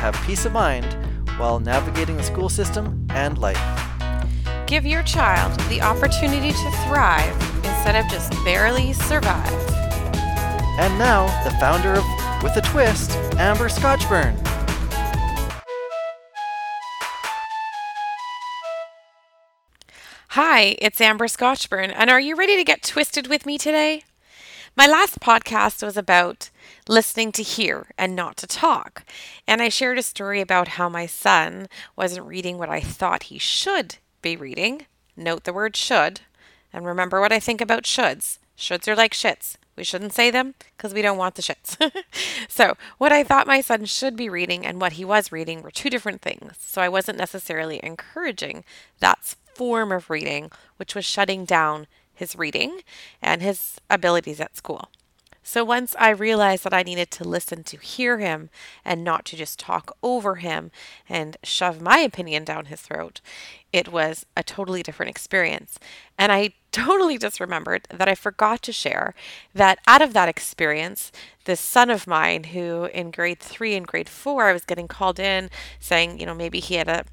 have peace of mind while navigating the school system and life. Give your child the opportunity to thrive instead of just barely survive. And now, the founder of With a Twist, Amber Scotchburn. Hi, it's Amber Scotchburn, and are you ready to get twisted with me today? My last podcast was about listening to hear and not to talk, and I shared a story about how my son wasn't reading what I thought he should be reading. Note the word should, and remember what I think about shoulds. Shoulds are like shits. We shouldn't say them because we don't want the shits. so, what I thought my son should be reading and what he was reading were two different things. So, I wasn't necessarily encouraging that form of reading, which was shutting down his reading and his abilities at school. So once I realized that I needed to listen to hear him and not to just talk over him and shove my opinion down his throat, it was a totally different experience. And I totally just remembered that I forgot to share that out of that experience, this son of mine who in grade three and grade four, I was getting called in saying, you know, maybe he had a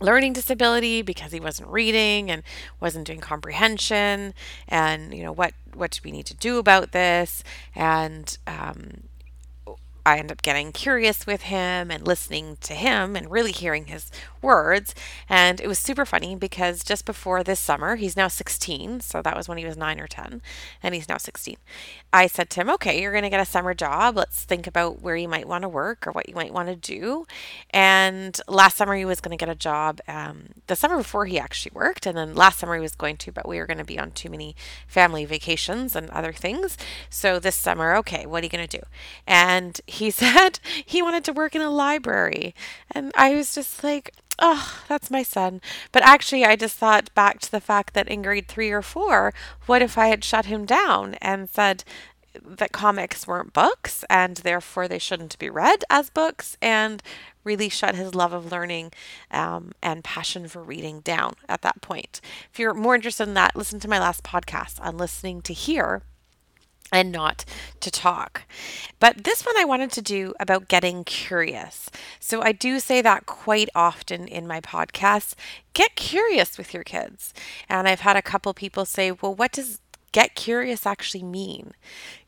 learning disability because he wasn't reading and wasn't doing comprehension and you know what what do we need to do about this? And um, I end up getting curious with him and listening to him and really hearing his words. And it was super funny because just before this summer, he's now 16. So that was when he was nine or 10, and he's now 16. I said to him, Okay, you're going to get a summer job. Let's think about where you might want to work or what you might want to do. And last summer, he was going to get a job. Um, the summer before, he actually worked. And then last summer, he was going to, but we were going to be on too many family vacations and other things. So this summer, okay, what are you going to do? And he said he wanted to work in a library. And I was just like, oh, that's my son. But actually, I just thought back to the fact that in grade three or four, what if I had shut him down and said, that comics weren't books and therefore they shouldn't be read as books and really shut his love of learning um, and passion for reading down at that point. If you're more interested in that, listen to my last podcast on listening to hear and not to talk. But this one I wanted to do about getting curious. So I do say that quite often in my podcasts. Get curious with your kids. And I've had a couple people say, well, what does get curious actually mean?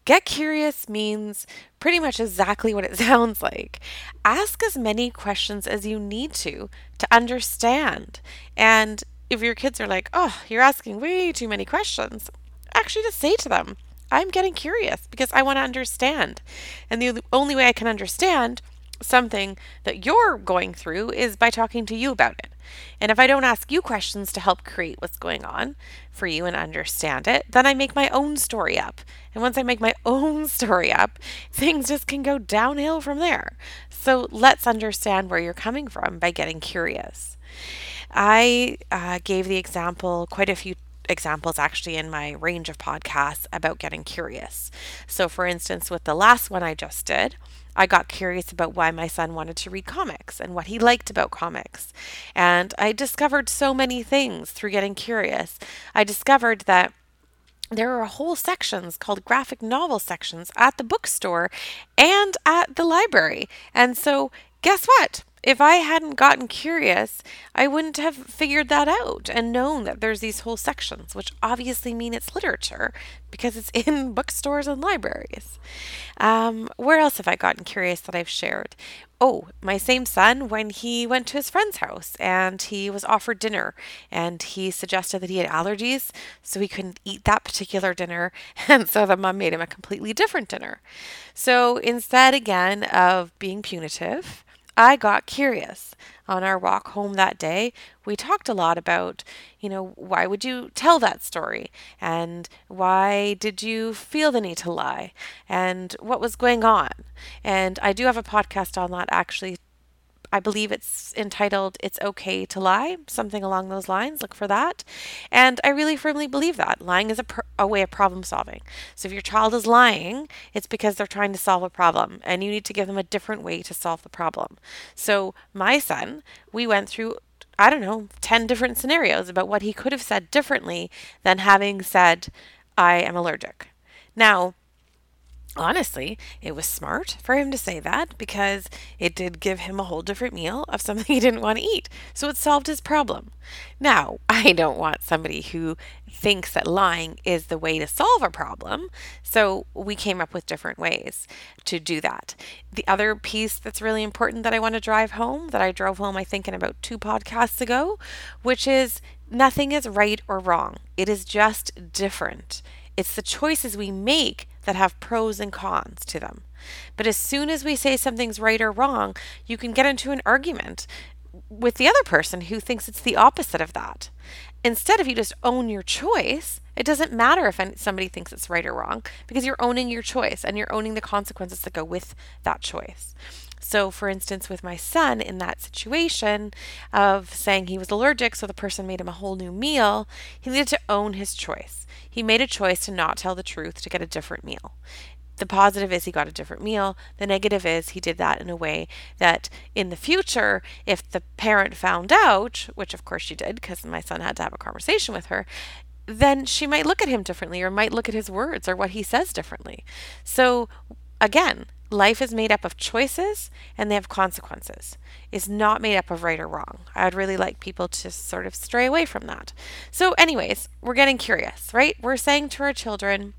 Get curious means pretty much exactly what it sounds like. Ask as many questions as you need to to understand. And if your kids are like, oh, you're asking way too many questions, actually just say to them, I'm getting curious because I want to understand. And the only way I can understand something that you're going through is by talking to you about it. And if I don't ask you questions to help create what's going on for you and understand it, then I make my own story up. And once I make my own story up, things just can go downhill from there. So let's understand where you're coming from by getting curious. I uh, gave the example quite a few examples actually in my range of podcasts about getting curious. So, for instance, with the last one I just did, I got curious about why my son wanted to read comics and what he liked about comics. And I discovered so many things through getting curious. I discovered that there are whole sections called graphic novel sections at the bookstore and at the library. And so, guess what? If I hadn't gotten curious, I wouldn't have figured that out and known that there's these whole sections, which obviously mean it's literature because it's in bookstores and libraries. Um, where else have I gotten curious that I've shared? Oh, my same son, when he went to his friend's house and he was offered dinner and he suggested that he had allergies, so he couldn't eat that particular dinner. And so the mom made him a completely different dinner. So instead, again, of being punitive, I got curious. On our walk home that day, we talked a lot about, you know, why would you tell that story? And why did you feel the need to lie? And what was going on? And I do have a podcast on that actually I believe it's entitled It's Okay to Lie, something along those lines. Look for that. And I really firmly believe that lying is a, pr- a way of problem solving. So if your child is lying, it's because they're trying to solve a problem and you need to give them a different way to solve the problem. So my son, we went through I don't know, 10 different scenarios about what he could have said differently than having said, I am allergic. Now, honestly, it was smart for him to say that because it did give him a whole different meal of something he didn't want to eat. So it solved his problem. Now, I don't want somebody who thinks that lying is the way to solve a problem. So we came up with different ways to do that. The other piece that's really important that I want to drive home, that I drove home, I think, in about two podcasts ago, which is nothing is right or wrong. It is just different. It's the choices we make that have pros and cons to them. But as soon as we say something's right or wrong, you can get into an argument with the other person who thinks it's the opposite of that. Instead, if you just own your choice, it doesn't matter if somebody thinks it's right or wrong because you're owning your choice and you're owning the consequences that go with that choice. So, for instance, with my son in that situation of saying he was allergic, so the person made him a whole new meal, he needed to own his choice. He made a choice to not tell the truth to get a different meal. The positive is he got a different meal. The negative is he did that in a way that in the future, if the parent found out, which of course she did because my son had to have a conversation with her, then she might look at him differently or might look at his words or what he says differently. So, again, life is made up of choices and they have consequences. It's not made up of right or wrong. I would really like people to sort of stray away from that. So, anyways, we're getting curious, right? We're saying to our children,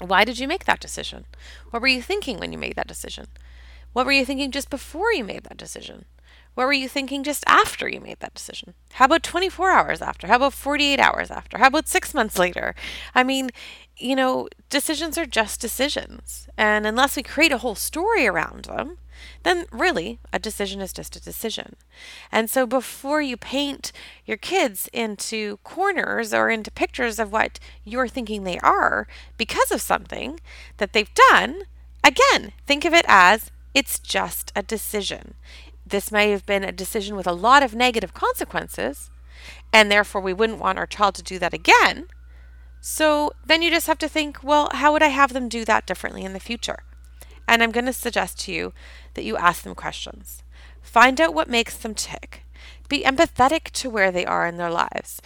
why did you make that decision? What were you thinking when you made that decision? What were you thinking just before you made that decision? What were you thinking just after you made that decision? How about 24 hours after? How about 48 hours after? How about six months later? I mean, you know, decisions are just decisions. And unless we create a whole story around them, then really a decision is just a decision. And so before you paint your kids into corners or into pictures of what you're thinking they are because of something that they've done, again, think of it as it's just a decision. This may have been a decision with a lot of negative consequences, and therefore we wouldn't want our child to do that again. So then you just have to think, well, how would I have them do that differently in the future? And I'm going to suggest to you that you ask them questions. Find out what makes them tick. Be empathetic to where they are in their lives.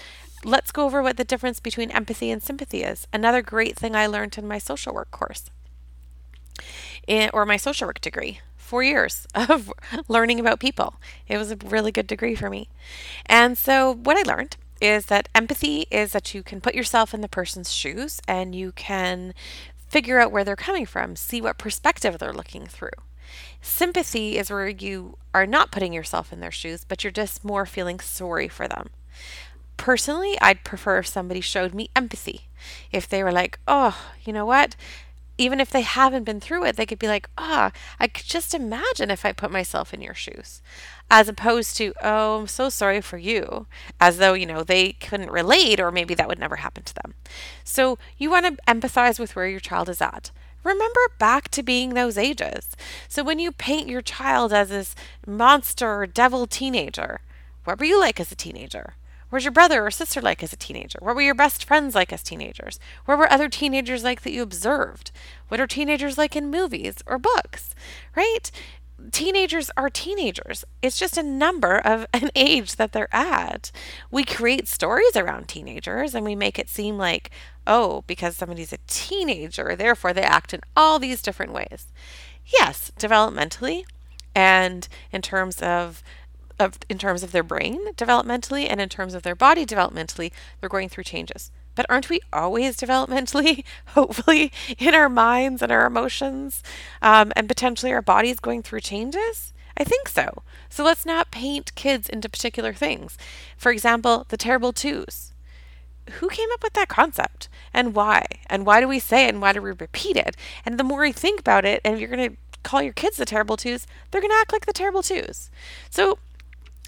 Let's go over what the difference between empathy and sympathy is. Another great thing I learned in my social work course in, or my social work degree. Four years of learning about people. It was a really good degree for me. And so, what I learned is that empathy is that you can put yourself in the person's shoes and you can figure out where they're coming from, see what perspective they're looking through. Sympathy is where you are not putting yourself in their shoes, but you're just more feeling sorry for them. Personally, I'd prefer if somebody showed me empathy. If they were like, oh, you know what? Even if they haven't been through it, they could be like, ah, oh, I could just imagine if I put myself in your shoes. As opposed to, oh, I'm so sorry for you, as though, you know, they couldn't relate or maybe that would never happen to them. So you want to empathize with where your child is at. Remember back to being those ages. So when you paint your child as this monster or devil teenager, what were you like as a teenager? Where's your brother or sister like as a teenager? What were your best friends like as teenagers? Where were other teenagers like that you observed? What are teenagers like in movies or books? Right? Teenagers are teenagers. It's just a number of an age that they're at. We create stories around teenagers and we make it seem like, oh, because somebody's a teenager, therefore they act in all these different ways. Yes, developmentally and in terms of of in terms of their brain developmentally and in terms of their body developmentally, they're going through changes. But aren't we always developmentally, hopefully, in our minds and our emotions, um, and potentially our bodies going through changes? I think so. So let's not paint kids into particular things. For example, the terrible twos. Who came up with that concept and why? And why do we say it and why do we repeat it? And the more you think about it, and you're going to call your kids the terrible twos, they're going to act like the terrible twos. So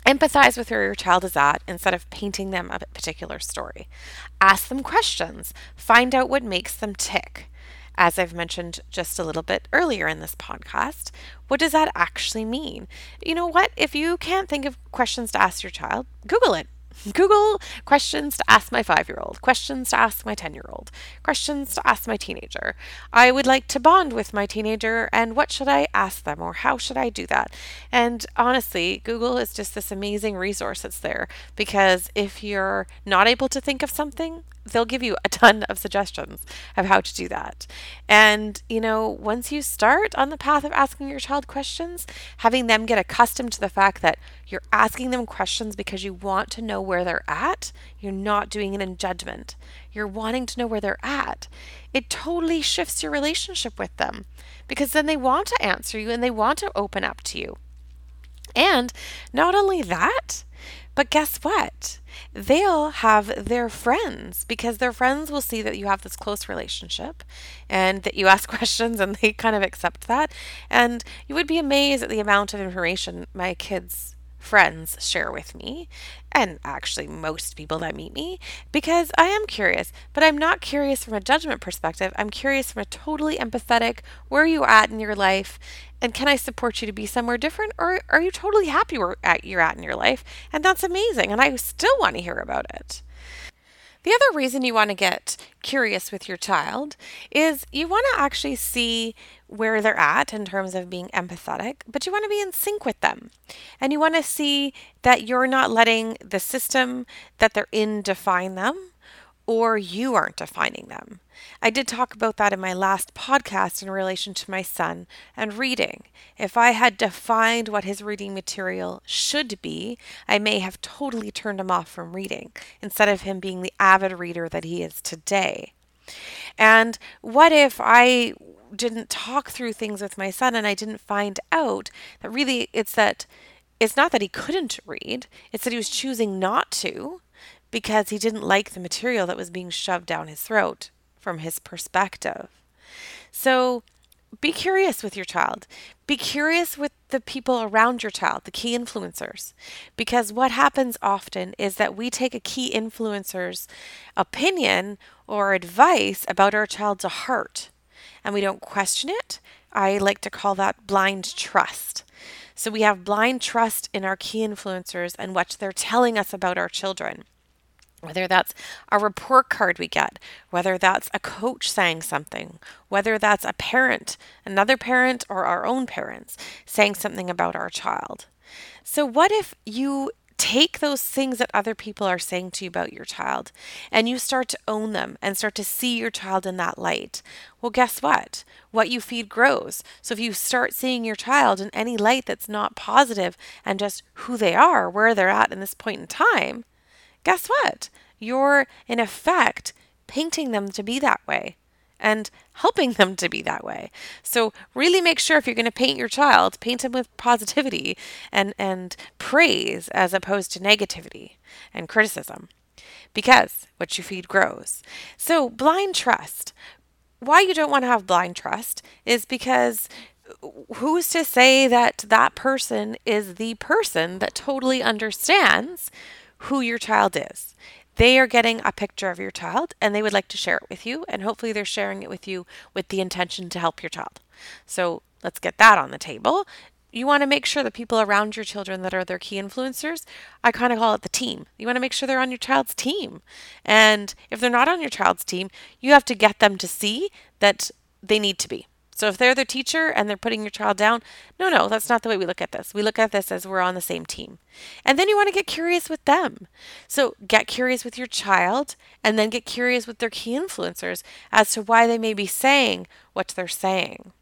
Empathize with where your child is at instead of painting them a particular story. Ask them questions. Find out what makes them tick. as I've mentioned just a little bit earlier in this podcast, what does that actually mean? You know what? If you can't think of questions to ask your child, Google it. Google questions to ask my five year old, questions to ask my 10 year old, questions to ask my teenager. I would like to bond with my teenager, and what should I ask them, or how should I do that? And honestly, Google is just this amazing resource that's there because if you're not able to think of something, they'll give you a ton of suggestions of how to do that. And, you know, once you start on the path of asking your child questions, having them get accustomed to the fact that you're asking them questions because you want to know where they're at, you're not doing it in judgment. You're wanting to know where they're at. It totally shifts your relationship with them because then they want to answer you and they want to open up to you. And not only that, but guess what? They'll have their friends because their friends will see that you have this close relationship and that you ask questions and they kind of accept that. And you would be amazed at the amount of information my kids friends share with me, and actually most people that meet me, because I am curious, but I'm not curious from a judgment perspective. I'm curious from a totally empathetic, where are you at in your life, and can I support you to be somewhere different, or are you totally happy where you're at in your life? And that's amazing, and I still want to hear about it. The other reason you want to get curious with your child is you want to actually see where they're at in terms of being empathetic, but you want to be in sync with them. And you want to see that you're not letting the system that they're in define them or you aren't defining them. I did talk about that in my last podcast in relation to my son and reading. If I had defined what his reading material should be, I may have totally turned him off from reading instead of him being the avid reader that he is today. And what if I didn't talk through things with my son and I didn't find out that really it's that it's not that he couldn't read, it's that he was choosing not to because he didn't like the material that was being shoved down his throat from his perspective. So be curious with your child. Be curious with the people around your child, the key influencers. Because what happens often is that we take a key influencer's opinion or advice about our child to heart and we don't question it. I like to call that blind trust. So we have blind trust in our key influencers and what they're telling us about our children whether that's a report card we get, whether that's a coach saying something, whether that's a parent, another parent, or our own parents saying something about our child. So, what if you take those things that other people are saying to you about your child and you start to own them and start to see your child in that light? Well, guess what? What you feed grows. So, if you start seeing your child in any light that's not positive and just who they are, where they're at in this point in time, guess what? You're, in effect, painting them to be that way and helping them to be that way. So really make sure if you're going to paint your child, paint them with positivity and and praise as opposed to negativity and criticism. Because what you feed grows. So blind trust. Why you don't want to have blind trust is because who's to say that that person is the person that totally understands who your child is. They are getting a picture of your child and they would like to share it with you, and hopefully they're sharing it with you with the intention to help your child. So let's get that on the table. You want to make sure the people around your children that are their key influencers, I kind of call it the team. You want to make sure they're on your child's team. And if they're not on your child's team, you have to get them to see that they need to be. So if they're the teacher and they're putting your child down, no, no, that's not the way we look at this. We look at this as we're on the same team. And then you want to get curious with them. So get curious with your child and then get curious with their key influencers as to why they may be saying what they're saying.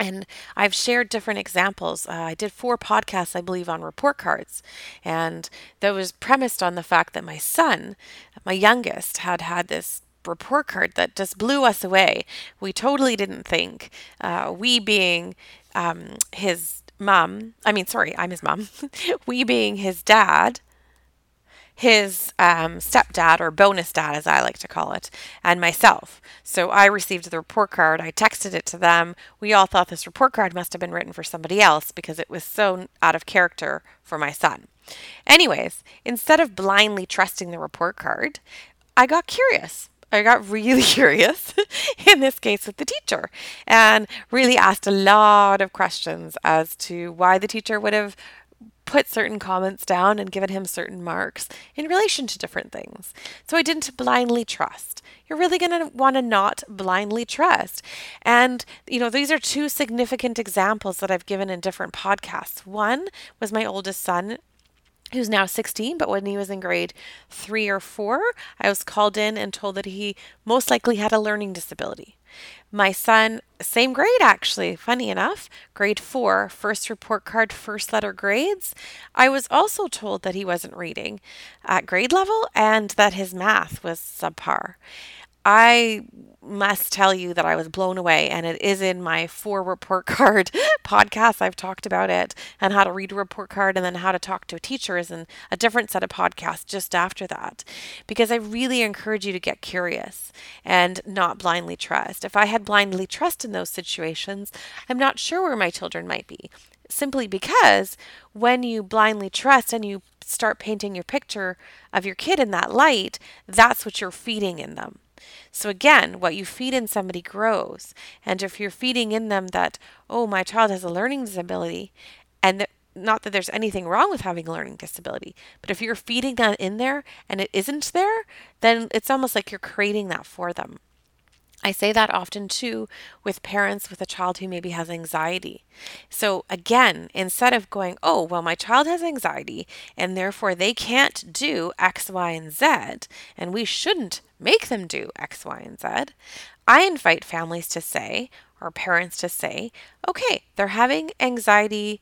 And I've shared different examples. Uh, I did four podcasts, I believe, on report cards. And that was premised on the fact that my son, my youngest, had had this report card that just blew us away. We totally didn't think, uh, we being um, his mom, I mean, sorry, I'm his mom, we being his dad, his um, stepdad, or bonus dad, as I like to call it, and myself. So I received the report card. I texted it to them. We all thought this report card must have been written for somebody else because it was so out of character for my son. Anyways, instead of blindly trusting the report card, I got curious. I got really curious in this case with the teacher and really asked a lot of questions as to why the teacher would have put certain comments down and given him certain marks in relation to different things. So I didn't blindly trust. You're really going to want to not blindly trust. And, you know, these are two significant examples that I've given in different podcasts. One was my oldest son who's now 16, but when he was in grade three or four, I was called in and told that he most likely had a learning disability. My son, same grade actually, funny enough, grade four, first report card, first letter grades. I was also told that he wasn't reading at grade level and that his math was subpar. I must tell you that I was blown away, and it is in my four report card podcast. I've talked about it and how to read a report card and then how to talk to a teacher is in a different set of podcasts just after that. Because I really encourage you to get curious and not blindly trust. If I had blindly trust in those situations, I'm not sure where my children might be. Simply because when you blindly trust and you start painting your picture of your kid in that light, that's what you're feeding in them. So again, what you feed in somebody grows. And if you're feeding in them that, oh, my child has a learning disability, and that not that there's anything wrong with having a learning disability, but if you're feeding that in there and it isn't there, then it's almost like you're creating that for them. I say that often too with parents with a child who maybe has anxiety. So, again, instead of going, oh, well, my child has anxiety and therefore they can't do X, Y, and Z, and we shouldn't make them do X, Y, and Z, I invite families to say, or parents to say, okay, they're having anxiety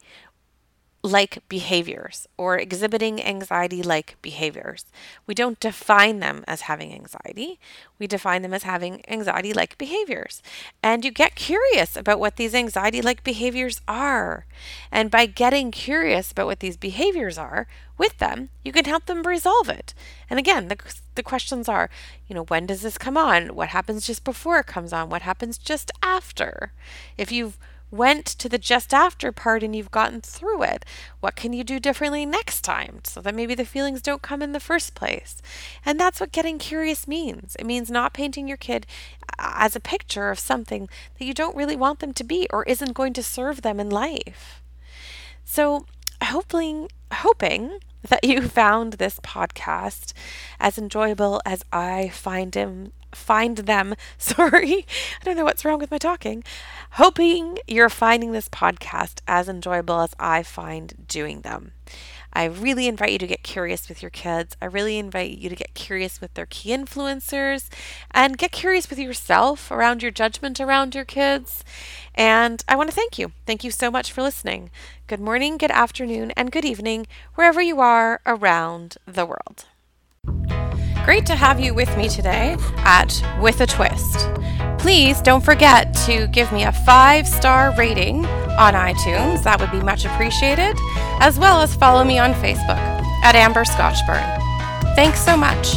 like behaviors or exhibiting anxiety like behaviors. We don't define them as having anxiety. We define them as having anxiety like behaviors. And you get curious about what these anxiety like behaviors are. And by getting curious about what these behaviors are with them, you can help them resolve it. And again, the, the questions are, you know, when does this come on? What happens just before it comes on? What happens just after? If you've went to the just after part and you've gotten through it. What can you do differently next time so that maybe the feelings don't come in the first place? And that's what getting curious means. It means not painting your kid as a picture of something that you don't really want them to be or isn't going to serve them in life. So, hoping hoping that you found this podcast as enjoyable as I find him find them. Sorry, I don't know what's wrong with my talking. Hoping you're finding this podcast as enjoyable as I find doing them. I really invite you to get curious with your kids. I really invite you to get curious with their key influencers and get curious with yourself around your judgment around your kids. And I want to thank you. Thank you so much for listening. Good morning, good afternoon, and good evening, wherever you are around the world. Great to have you with me today at With a Twist. Please don't forget to give me a five star rating on iTunes. That would be much appreciated, as well as follow me on Facebook at Amber Scotchburn. Thanks so much.